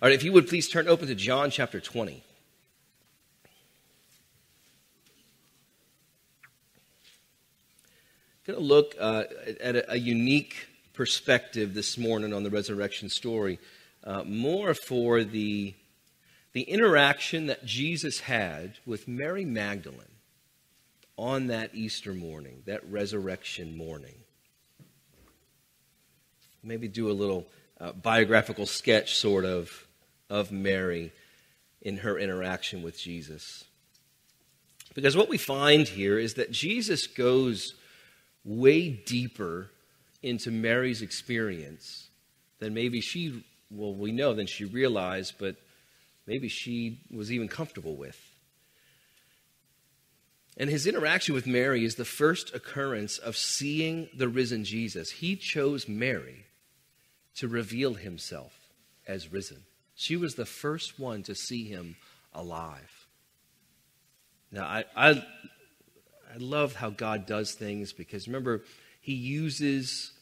All right, if you would please turn open to John chapter 20. I'm Going to look uh, at a, a, unique perspective this morning on the resurrection story, uh, more for the, the interaction that Jesus had with Mary Magdalene on that Easter morning, that resurrection morning. Maybe do a little uh, biographical sketch, sort of, of Mary in her interaction with Jesus. Because what we find here is that Jesus goes way deeper into Mary's experience than maybe she, well, we know than she realized, but maybe she was even comfortable with. And his interaction with Mary is the first occurrence of seeing the risen Jesus. He chose Mary to reveal himself as risen. She was the first one to see him alive. Now, I, I, I love how God does things because remember, he uses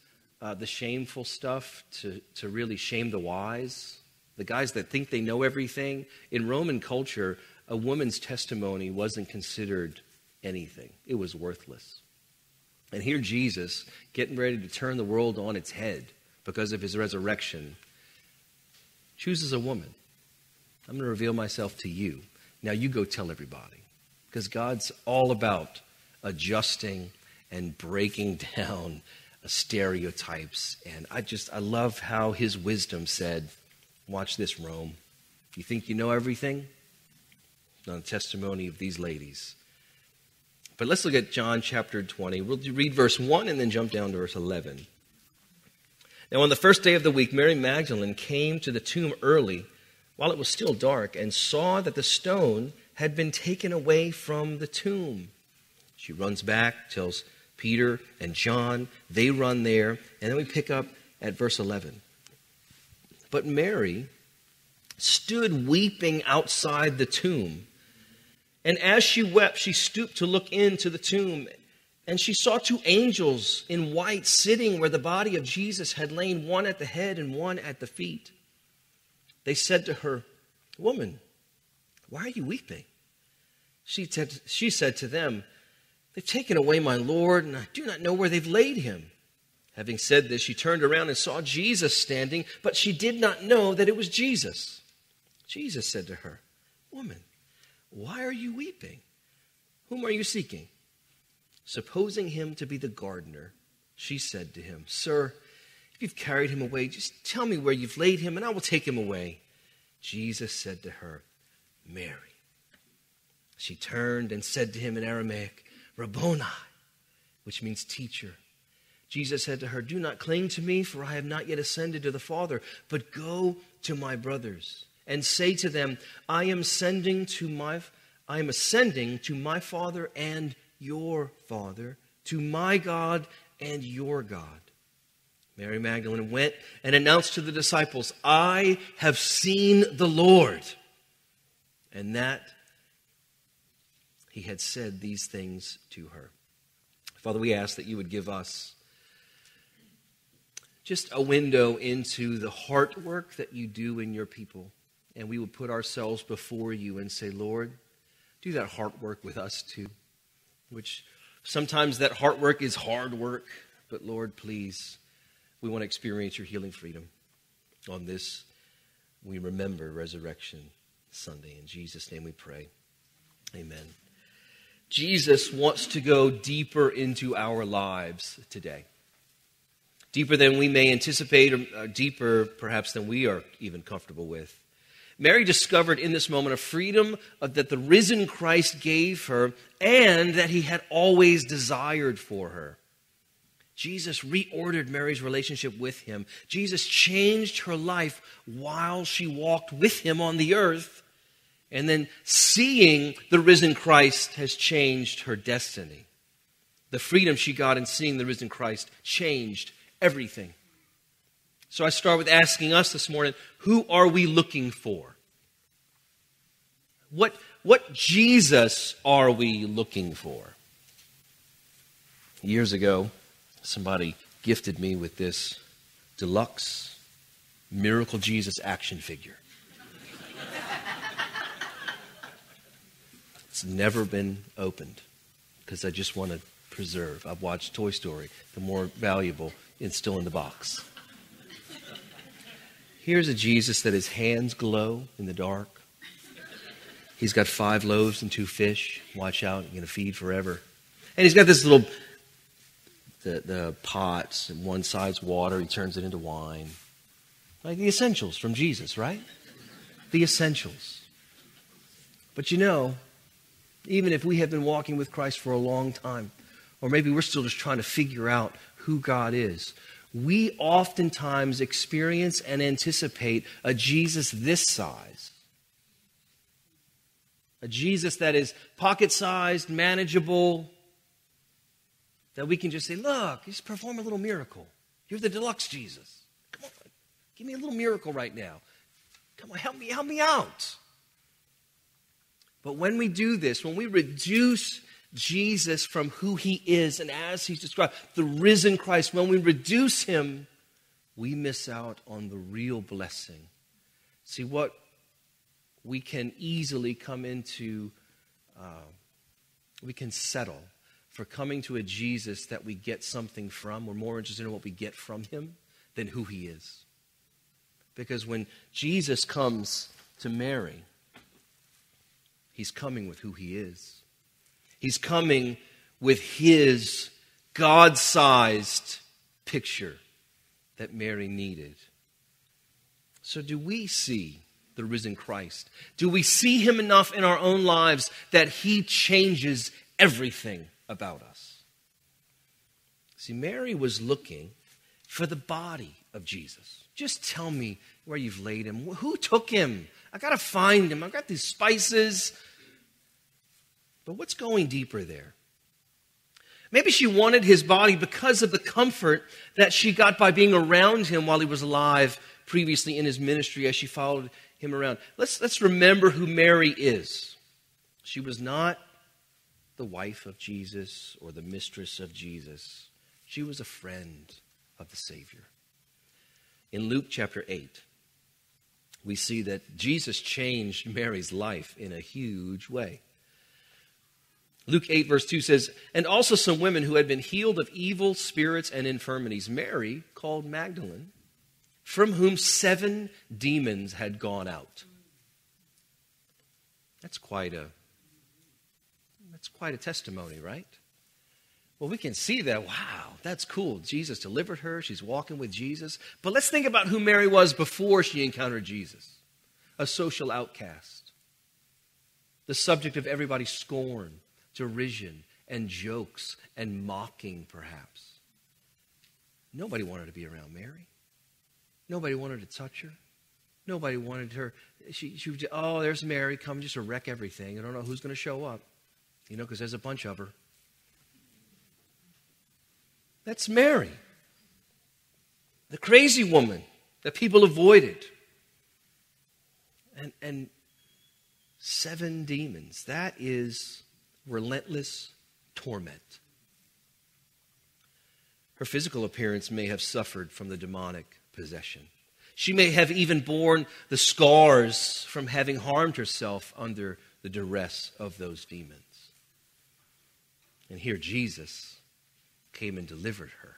uh, the shameful stuff to, to really shame the wise, the guys that think they know everything. In Roman culture, a woman's testimony wasn't considered anything, it was worthless. And here, Jesus, getting ready to turn the world on its head, because of his resurrection, chooses a woman. I'm going to reveal myself to you. Now you go tell everybody. Because God's all about adjusting and breaking down stereotypes. And I just, I love how his wisdom said, Watch this, Rome. You think you know everything? On the testimony of these ladies. But let's look at John chapter 20. We'll read verse 1 and then jump down to verse 11. Now, on the first day of the week, Mary Magdalene came to the tomb early while it was still dark and saw that the stone had been taken away from the tomb. She runs back, tells Peter and John. They run there, and then we pick up at verse 11. But Mary stood weeping outside the tomb. And as she wept, she stooped to look into the tomb and she saw two angels in white sitting where the body of Jesus had lain, one at the head and one at the feet. They said to her, Woman, why are you weeping? She said, she said to them, They've taken away my Lord, and I do not know where they've laid him. Having said this, she turned around and saw Jesus standing, but she did not know that it was Jesus. Jesus said to her, Woman, why are you weeping? Whom are you seeking? Supposing him to be the gardener, she said to him, Sir, if you've carried him away, just tell me where you've laid him, and I will take him away. Jesus said to her, Mary. She turned and said to him in Aramaic, Rabboni, which means teacher. Jesus said to her, Do not cling to me, for I have not yet ascended to the Father, but go to my brothers and say to them, I am sending to my I am ascending to my Father and your Father, to my God and your God. Mary Magdalene went and announced to the disciples, I have seen the Lord. And that he had said these things to her. Father, we ask that you would give us just a window into the heart work that you do in your people. And we would put ourselves before you and say, Lord, do that heart work with us too which sometimes that heart work is hard work, but Lord, please, we want to experience your healing freedom. On this, we remember Resurrection Sunday. In Jesus' name we pray. Amen. Jesus wants to go deeper into our lives today. Deeper than we may anticipate, or uh, deeper perhaps than we are even comfortable with. Mary discovered in this moment a freedom that the risen Christ gave her and that he had always desired for her. Jesus reordered Mary's relationship with him. Jesus changed her life while she walked with him on the earth. And then seeing the risen Christ has changed her destiny. The freedom she got in seeing the risen Christ changed everything. So I start with asking us this morning who are we looking for? What, what Jesus are we looking for? Years ago, somebody gifted me with this deluxe Miracle Jesus action figure. it's never been opened because I just want to preserve. I've watched Toy Story, the more valuable, it's still in the box. Here's a Jesus that his hands glow in the dark. He's got five loaves and two fish. Watch out, you're going to feed forever. And he's got this little, the, the pots, and one side's water, he turns it into wine. Like the essentials from Jesus, right? The essentials. But you know, even if we have been walking with Christ for a long time, or maybe we're still just trying to figure out who God is, we oftentimes experience and anticipate a Jesus this size. A Jesus that is pocket sized, manageable, that we can just say, Look, just perform a little miracle. You're the deluxe Jesus. Come on, give me a little miracle right now. Come on, help me, help me out. But when we do this, when we reduce Jesus from who he is and as he's described, the risen Christ, when we reduce him, we miss out on the real blessing. See, what we can easily come into, uh, we can settle for coming to a Jesus that we get something from. We're more interested in what we get from him than who he is. Because when Jesus comes to Mary, he's coming with who he is. He's coming with his God sized picture that Mary needed. So, do we see the risen Christ? Do we see him enough in our own lives that he changes everything about us? See, Mary was looking for the body of Jesus. Just tell me where you've laid him. Who took him? I got to find him. I've got these spices. But what's going deeper there? Maybe she wanted his body because of the comfort that she got by being around him while he was alive previously in his ministry as she followed him around. Let's, let's remember who Mary is. She was not the wife of Jesus or the mistress of Jesus, she was a friend of the Savior. In Luke chapter 8, we see that Jesus changed Mary's life in a huge way. Luke 8, verse 2 says, And also some women who had been healed of evil spirits and infirmities. Mary, called Magdalene, from whom seven demons had gone out. That's quite a that's quite a testimony, right? Well, we can see that. Wow, that's cool. Jesus delivered her. She's walking with Jesus. But let's think about who Mary was before she encountered Jesus a social outcast, the subject of everybody's scorn, derision, and jokes and mocking, perhaps. Nobody wanted to be around Mary. Nobody wanted to touch her. Nobody wanted her. She, she would, oh, there's Mary, come just to wreck everything. I don't know who's going to show up, you know, because there's a bunch of her. That's Mary, the crazy woman that people avoided. And, and seven demons. That is relentless torment. Her physical appearance may have suffered from the demonic possession. She may have even borne the scars from having harmed herself under the duress of those demons. And here Jesus came and delivered her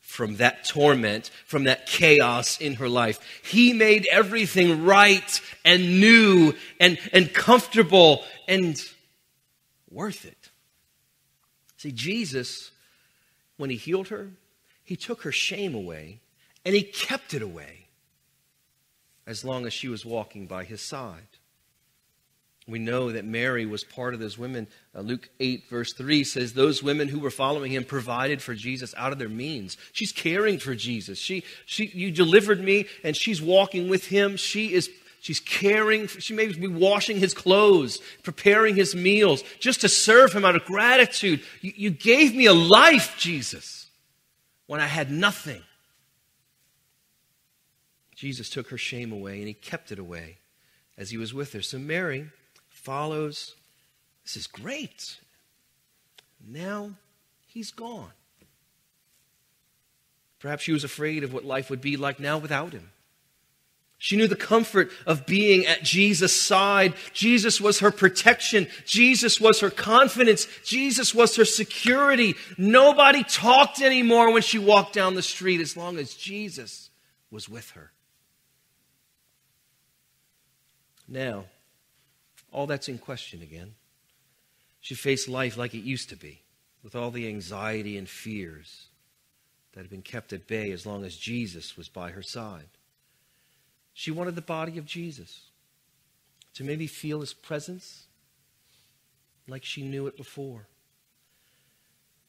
from that torment, from that chaos in her life. He made everything right and new and, and comfortable and worth it. See, Jesus, when he healed her, he took her shame away and he kept it away as long as she was walking by his side. We know that Mary was part of those women. Uh, Luke 8, verse 3 says, Those women who were following him provided for Jesus out of their means. She's caring for Jesus. She, she, you delivered me, and she's walking with him. She is She's caring, she may be washing his clothes, preparing his meals, just to serve him out of gratitude. You, you, gave me a life, Jesus, when I had nothing. Jesus took her shame away and he kept it away as he was with her. So Mary follows. This is great. Now he's gone. Perhaps she was afraid of what life would be like now without him. She knew the comfort of being at Jesus' side. Jesus was her protection. Jesus was her confidence. Jesus was her security. Nobody talked anymore when she walked down the street as long as Jesus was with her. Now, all that's in question again. She faced life like it used to be, with all the anxiety and fears that had been kept at bay as long as Jesus was by her side. She wanted the body of Jesus to maybe feel his presence like she knew it before.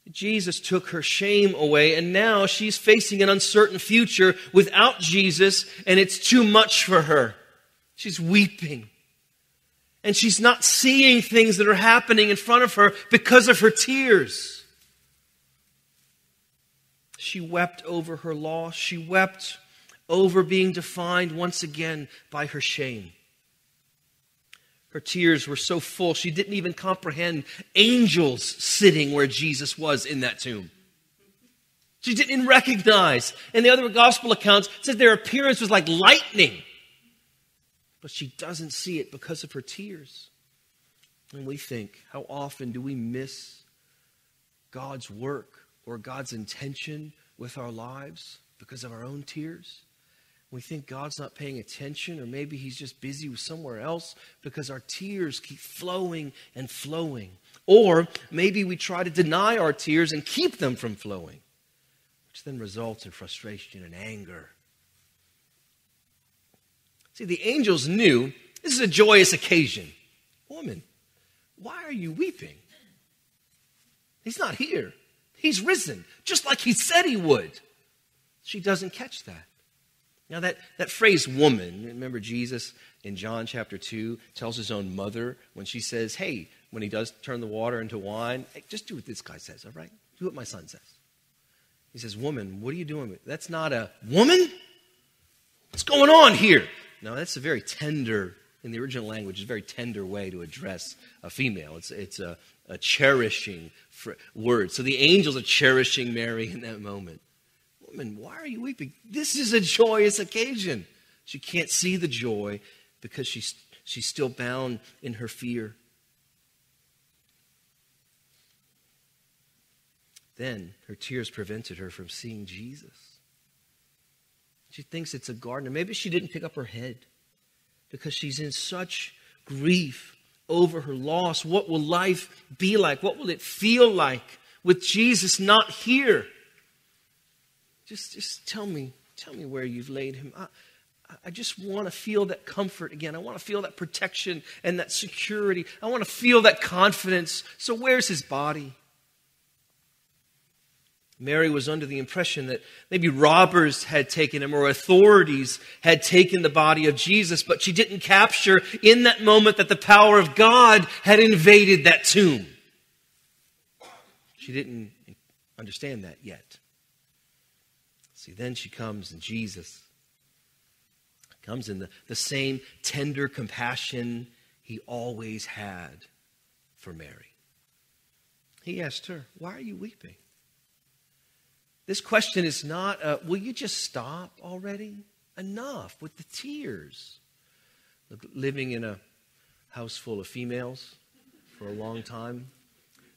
Jesus took her shame away, and now she's facing an uncertain future without Jesus, and it's too much for her. She's weeping. And she's not seeing things that are happening in front of her because of her tears. She wept over her loss. She wept over being defined once again by her shame. Her tears were so full, she didn't even comprehend angels sitting where Jesus was in that tomb. She didn't recognize. And the other gospel accounts said their appearance was like lightning. But she doesn't see it because of her tears. And we think, how often do we miss God's work or God's intention with our lives because of our own tears? We think God's not paying attention, or maybe He's just busy with somewhere else because our tears keep flowing and flowing. Or maybe we try to deny our tears and keep them from flowing, which then results in frustration and anger. See, the angels knew this is a joyous occasion. Woman, why are you weeping? He's not here. He's risen, just like he said he would. She doesn't catch that. Now, that, that phrase woman, remember Jesus in John chapter 2 tells his own mother when she says, Hey, when he does turn the water into wine, hey, just do what this guy says, all right? Do what my son says. He says, Woman, what are you doing? That's not a woman? What's going on here? No, that's a very tender, in the original language, it's a very tender way to address a female. It's, it's a, a cherishing word. So the angels are cherishing Mary in that moment. Woman, why are you weeping? This is a joyous occasion. She can't see the joy because she's, she's still bound in her fear. Then her tears prevented her from seeing Jesus. She thinks it's a gardener. Maybe she didn't pick up her head because she's in such grief over her loss. What will life be like? What will it feel like with Jesus not here? Just, just tell me, tell me where you've laid him. I, I just want to feel that comfort again. I want to feel that protection and that security. I want to feel that confidence. So, where's his body? Mary was under the impression that maybe robbers had taken him or authorities had taken the body of Jesus, but she didn't capture in that moment that the power of God had invaded that tomb. She didn't understand that yet. See, then she comes and Jesus comes in the, the same tender compassion he always had for Mary. He asked her, Why are you weeping? This question is not, uh, Will you just stop already? Enough with the tears. Living in a house full of females for a long time,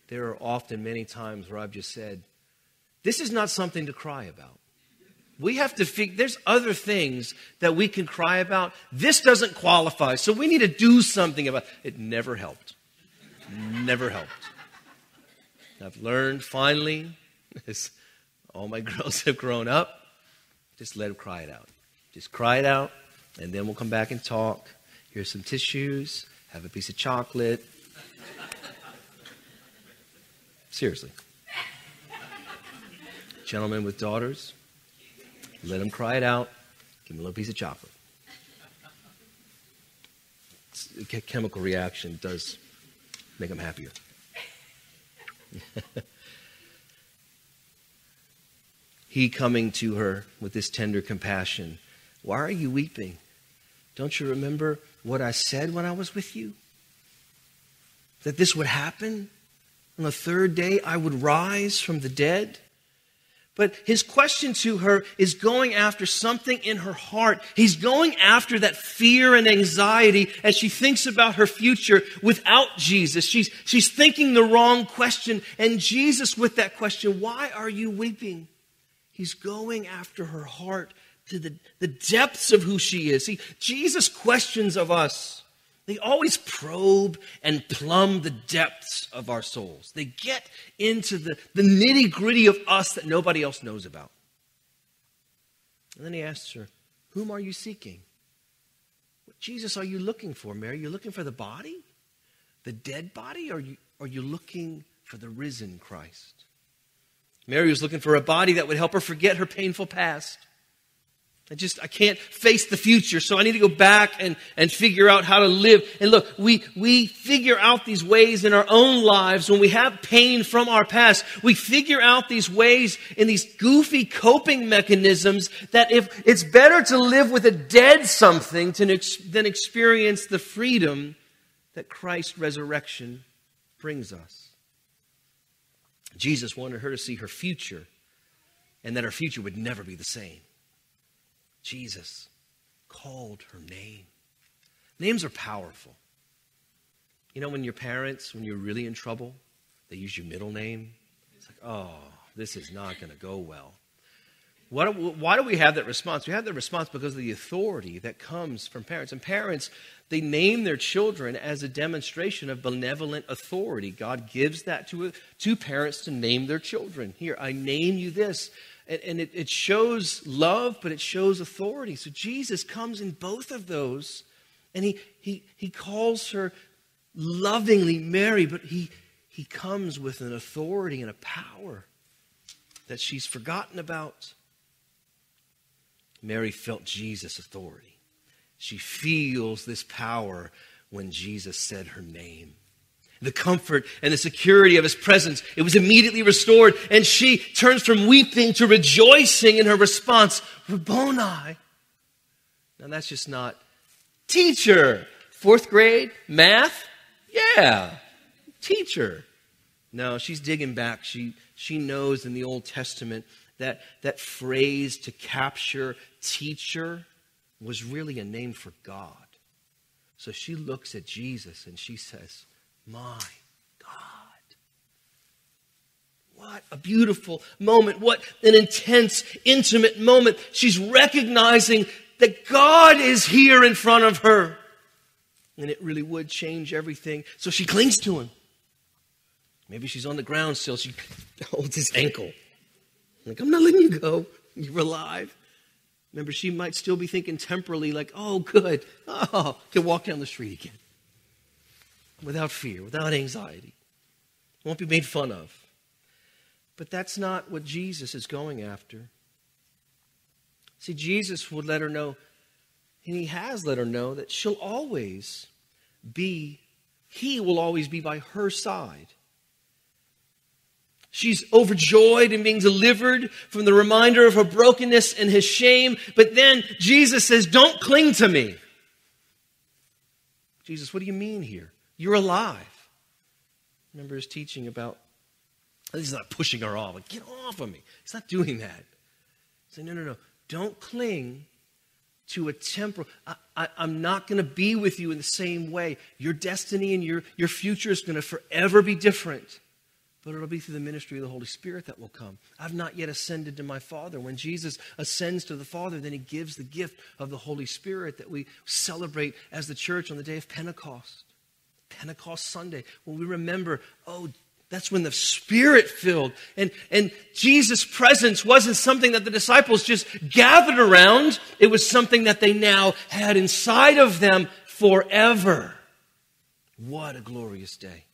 there are often many times where I've just said, This is not something to cry about. We have to figure, there's other things that we can cry about. This doesn't qualify, so we need to do something about it. Never helped. Never helped. I've learned finally, as all my girls have grown up, just let them cry it out. Just cry it out, and then we'll come back and talk. Here's some tissues, have a piece of chocolate. Seriously. Gentlemen with daughters, let them cry it out. Give them a little piece of chocolate. chemical reaction does make them happier. he coming to her with this tender compassion. Why are you weeping? Don't you remember what I said when I was with you? That this would happen? On the third day, I would rise from the dead? But his question to her is going after something in her heart. He's going after that fear and anxiety as she thinks about her future without Jesus. She's, she's thinking the wrong question. And Jesus, with that question, why are you weeping? He's going after her heart to the, the depths of who she is. See, Jesus' questions of us they always probe and plumb the depths of our souls. They get into the, the nitty gritty of us that nobody else knows about. And then he asks her, Whom are you seeking? What Jesus are you looking for, Mary? You're looking for the body? The dead body? Or are you, are you looking for the risen Christ? Mary was looking for a body that would help her forget her painful past. I just, I can't face the future, so I need to go back and, and figure out how to live. And look, we, we figure out these ways in our own lives when we have pain from our past. We figure out these ways in these goofy coping mechanisms that if it's better to live with a dead something than experience the freedom that Christ's resurrection brings us. Jesus wanted her to see her future and that her future would never be the same. Jesus called her name. Names are powerful. You know, when your parents, when you're really in trouble, they use your middle name. It's like, oh, this is not going to go well. Why do, why do we have that response? We have that response because of the authority that comes from parents. And parents, they name their children as a demonstration of benevolent authority. God gives that to, to parents to name their children. Here, I name you this and, and it, it shows love, but it shows authority. So Jesus comes in both of those, and he, he, he calls her lovingly Mary, but he, he comes with an authority and a power that she's forgotten about. Mary felt Jesus' authority. She feels this power when Jesus said her name the comfort and the security of his presence. It was immediately restored, and she turns from weeping to rejoicing in her response, Rabboni. Now that's just not teacher. Fourth grade, math? Yeah, teacher. No, she's digging back. She, she knows in the Old Testament that that phrase to capture teacher was really a name for God. So she looks at Jesus and she says, my God. What a beautiful moment. What an intense, intimate moment. She's recognizing that God is here in front of her. And it really would change everything. So she clings to him. Maybe she's on the ground still. She holds his ankle. Like, I'm not letting you go. You're alive. Remember, she might still be thinking temporally, like, oh, good. Oh, can walk down the street again without fear, without anxiety. Won't be made fun of. But that's not what Jesus is going after. See, Jesus would let her know, and he has let her know, that she'll always be, he will always be by her side. She's overjoyed in being delivered from the reminder of her brokenness and his shame. But then Jesus says, Don't cling to me. Jesus, what do you mean here? You're alive. Remember his teaching about, he's not pushing her off, like, get off of me. He's not doing that. He's no, no, no. Don't cling to a temporal. I, am not going to be with you in the same way. Your destiny and your, your future is going to forever be different. But it'll be through the ministry of the Holy Spirit that will come. I've not yet ascended to my Father. When Jesus ascends to the Father, then he gives the gift of the Holy Spirit that we celebrate as the church on the day of Pentecost. Pentecost Sunday, when we remember, oh, that's when the Spirit filled. And, and Jesus' presence wasn't something that the disciples just gathered around, it was something that they now had inside of them forever. What a glorious day.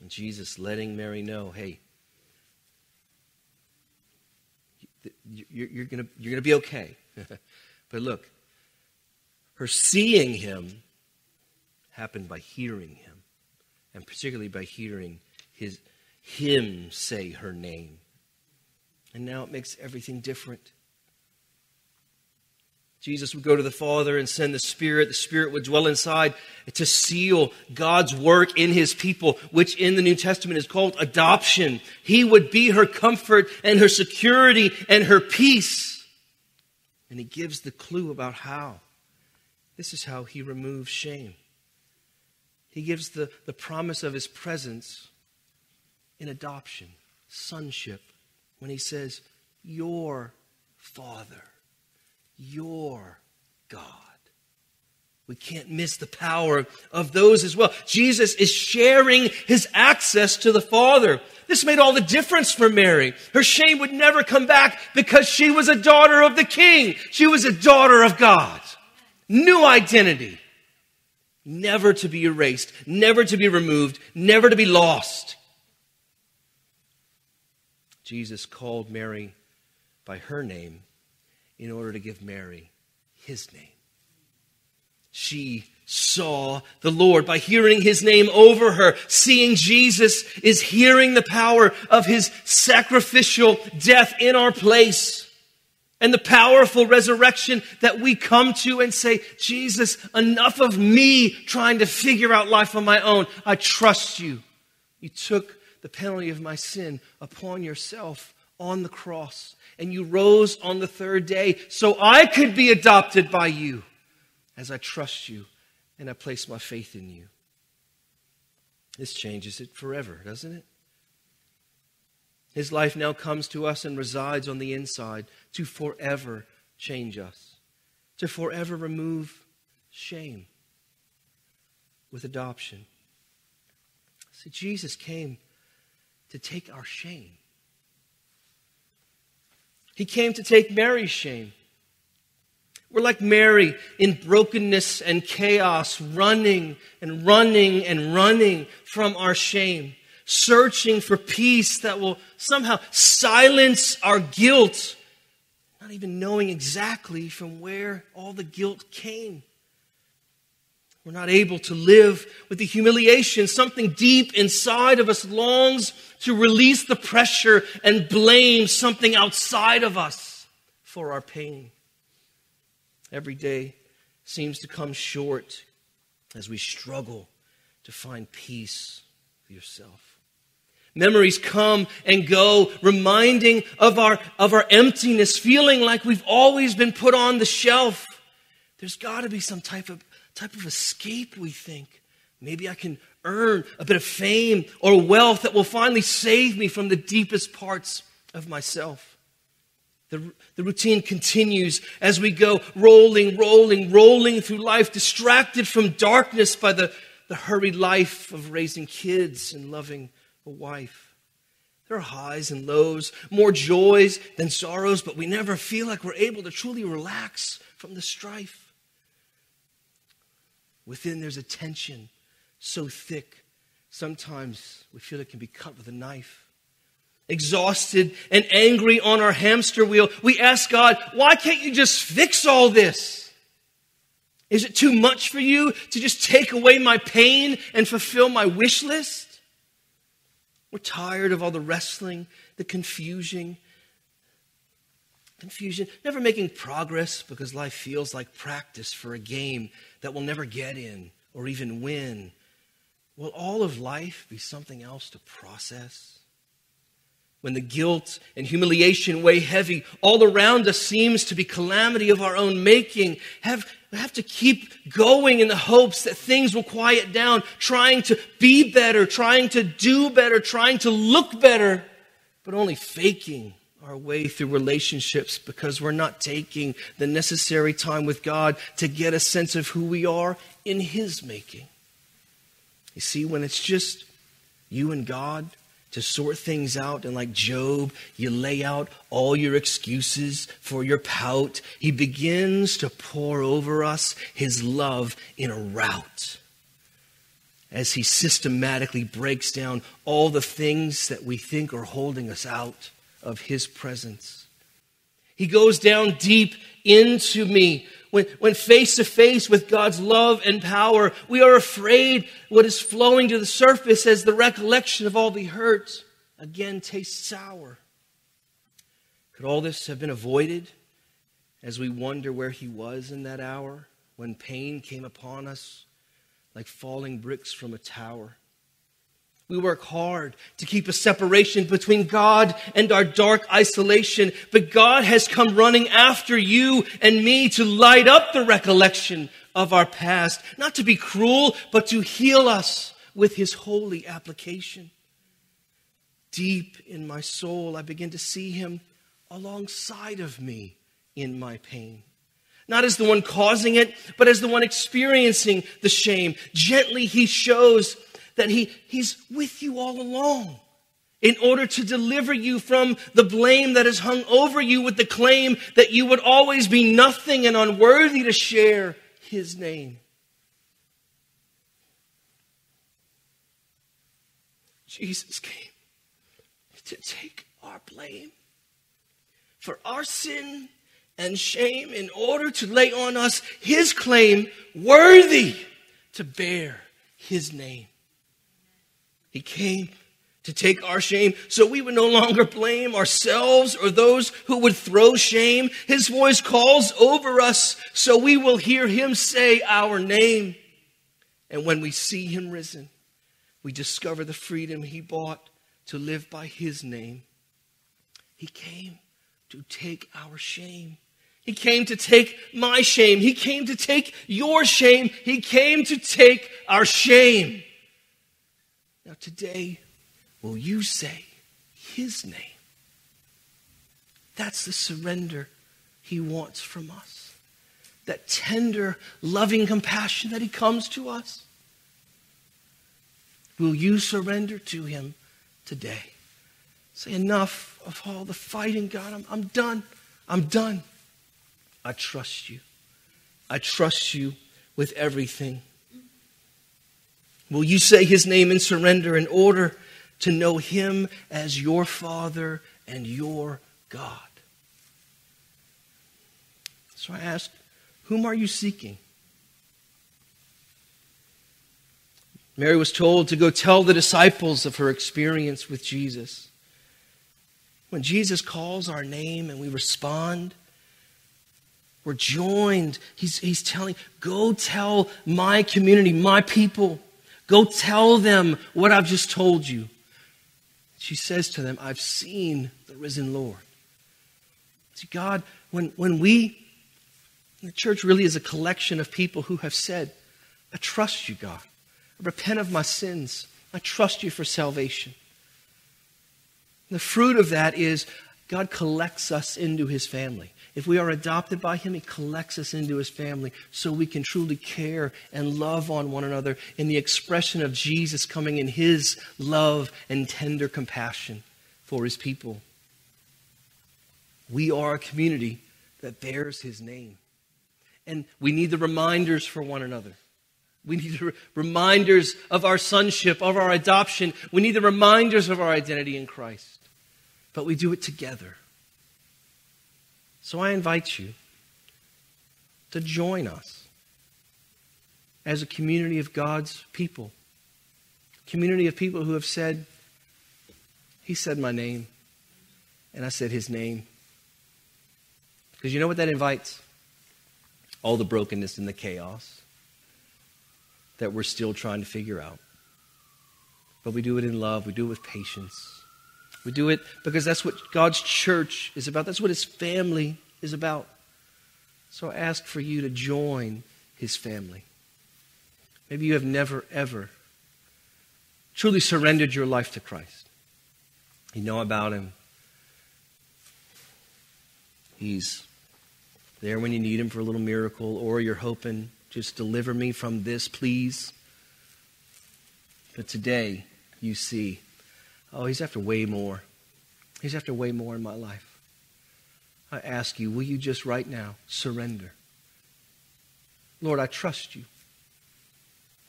And Jesus letting Mary know, hey, you're, going you're going to be okay. but look, her seeing him happened by hearing him, and particularly by hearing his, him say her name. And now it makes everything different. Jesus would go to the Father and send the Spirit. The Spirit would dwell inside to seal God's work in His people, which in the New Testament is called adoption. He would be her comfort and her security and her peace. And He gives the clue about how. This is how He removes shame. He gives the, the promise of His presence in adoption, sonship, when He says, Your Father your God. We can't miss the power of those as well. Jesus is sharing his access to the Father. This made all the difference for Mary. Her shame would never come back because she was a daughter of the King. She was a daughter of God. New identity. Never to be erased, never to be removed, never to be lost. Jesus called Mary by her name in order to give Mary his name. She saw the Lord by hearing his name over her. Seeing Jesus is hearing the power of his sacrificial death in our place. And the powerful resurrection that we come to and say, Jesus, enough of me trying to figure out life on my own. I trust you. You took the penalty of my sin upon yourself on the cross and you rose on the third day so I could be adopted by you as I trust you and I place my faith in you. This changes it forever, doesn't it? His life now comes to us and resides on the inside to forever change us, to forever remove shame with adoption. See, Jesus came to take our shame. He came to take Mary's shame. We're like Mary in brokenness and chaos, running and running and running from our shame, searching for peace that will somehow silence our guilt, not even knowing exactly from where all the guilt came. We're not able to live with the humiliation. Something deep inside of us longs to release the pressure and blame something outside of us for our pain. Every day seems to come short as we struggle to find peace with yourself. Memories come and go, reminding of our, of our emptiness, feeling like we've always been put on the shelf. There's got to be some type of type of escape we think. Maybe I can earn a bit of fame or wealth that will finally save me from the deepest parts of myself. The, the routine continues as we go rolling, rolling, rolling through life, distracted from darkness by the, the hurried life of raising kids and loving a wife. There are highs and lows, more joys than sorrows, but we never feel like we're able to truly relax from the strife. Within there's a tension so thick, sometimes we feel it can be cut with a knife. Exhausted and angry on our hamster wheel, we ask God, why can't you just fix all this? Is it too much for you to just take away my pain and fulfill my wish list? We're tired of all the wrestling, the confusion, confusion, never making progress because life feels like practice for a game that we'll never get in or even win. Will all of life be something else to process? When the guilt and humiliation weigh heavy, all around us seems to be calamity of our own making. Have, we have to keep going in the hopes that things will quiet down, trying to be better, trying to do better, trying to look better, but only faking our way through relationships because we're not taking the necessary time with God to get a sense of who we are in His making. You see, when it's just you and God to sort things out, and like Job, you lay out all your excuses for your pout, He begins to pour over us His love in a rout as He systematically breaks down all the things that we think are holding us out of his presence. He goes down deep into me. When, when face to face with God's love and power, we are afraid what is flowing to the surface as the recollection of all the hurt again tastes sour. Could all this have been avoided as we wonder where he was in that hour when pain came upon us like falling bricks from a tower. We work hard to keep a separation between God and our dark isolation, but God has come running after you and me to light up the recollection of our past, not to be cruel, but to heal us with his holy application. Deep in my soul, I begin to see him alongside of me in my pain. Not as the one causing it, but as the one experiencing the shame. Gently, he shows that he, he's with you all along in order to deliver you from the blame that has hung over you with the claim that you would always be nothing and unworthy to share his name. Jesus came to take our blame for our sin and shame in order to lay on us his claim worthy to bear his name. He came to take our shame so we would no longer blame ourselves or those who would throw shame. His voice calls over us so we will hear him say our name. And when we see him risen, we discover the freedom he bought to live by his name. He came to take our shame. He came to take my shame. He came to take your shame. He came to take our shame. Now, today, will you say his name? That's the surrender he wants from us. That tender, loving compassion that he comes to us. Will you surrender to him today? Say, enough of all the fighting, God. I'm, I'm done. I'm done. I trust you. I trust you with everything. Will you say his name and surrender in order to know him as your Father and your God? So I ask, whom are you seeking? Mary was told to go tell the disciples of her experience with Jesus. When Jesus calls our name and we respond, we're joined. He's, he's telling, go tell my community, my people Go tell them what I've just told you. She says to them, I've seen the risen Lord. See, God, when, when we, the church really is a collection of people who have said, I trust you, God. I repent of my sins. I trust you for salvation. The fruit of that is God collects us into his family. If we are adopted by Him, He collects us into His family so we can truly care and love on one another in the expression of Jesus coming in His love and tender compassion for His people. We are a community that bears His name. And we need the reminders for one another. We need the reminders of our sonship, of our adoption. We need the reminders of our identity in Christ. But we do it together. So I invite you to join us as a community of God's people. Community of people who have said, He said my name, and I said His name. Because you know what that invites? All the brokenness and the chaos that we're still trying to figure out. But we do it in love, we do it with patience. We do it because that's what God's church is about. That's what his family is about. So I ask for you to join his family. Maybe you have never, ever truly surrendered your life to Christ. You know about him. He's there when you need him for a little miracle, or you're hoping, just deliver me from this, please. But today, you see Oh, he's after way more. He's after way more in my life. I ask you, will you just right now surrender? Lord, I trust you.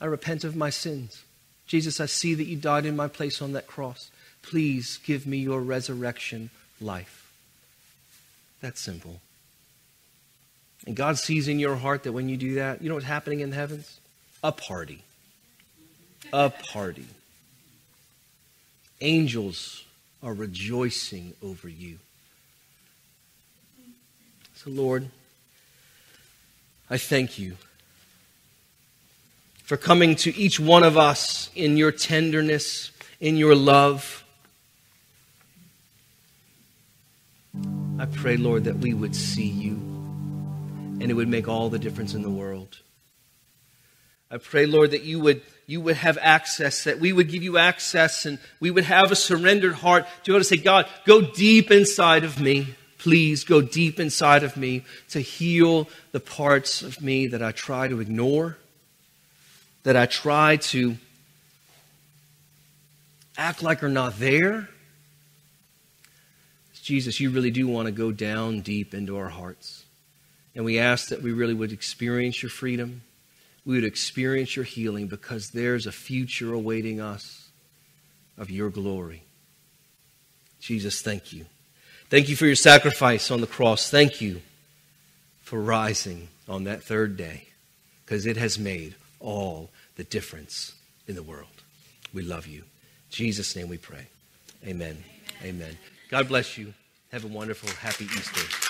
I repent of my sins. Jesus, I see that you died in my place on that cross. Please give me your resurrection life. That's simple. And God sees in your heart that when you do that, you know what's happening in the heavens? A party. A party. Angels are rejoicing over you. So, Lord, I thank you for coming to each one of us in your tenderness, in your love. I pray, Lord, that we would see you and it would make all the difference in the world. I pray, Lord, that you would, you would have access, that we would give you access and we would have a surrendered heart to be able to say, God, go deep inside of me. Please go deep inside of me to heal the parts of me that I try to ignore that I try to act like are not there. Jesus, you really do want to go down deep into our hearts. And we ask that we really would experience your freedom. We would experience your healing because there's a future awaiting us of your glory. Jesus, thank you. Thank you for your sacrifice on the cross. Thank you for rising on that third day because it has made all the difference in the world. We love you. In Jesus' name we pray. Amen. Amen. Amen. God bless you. Have a wonderful, happy Easter.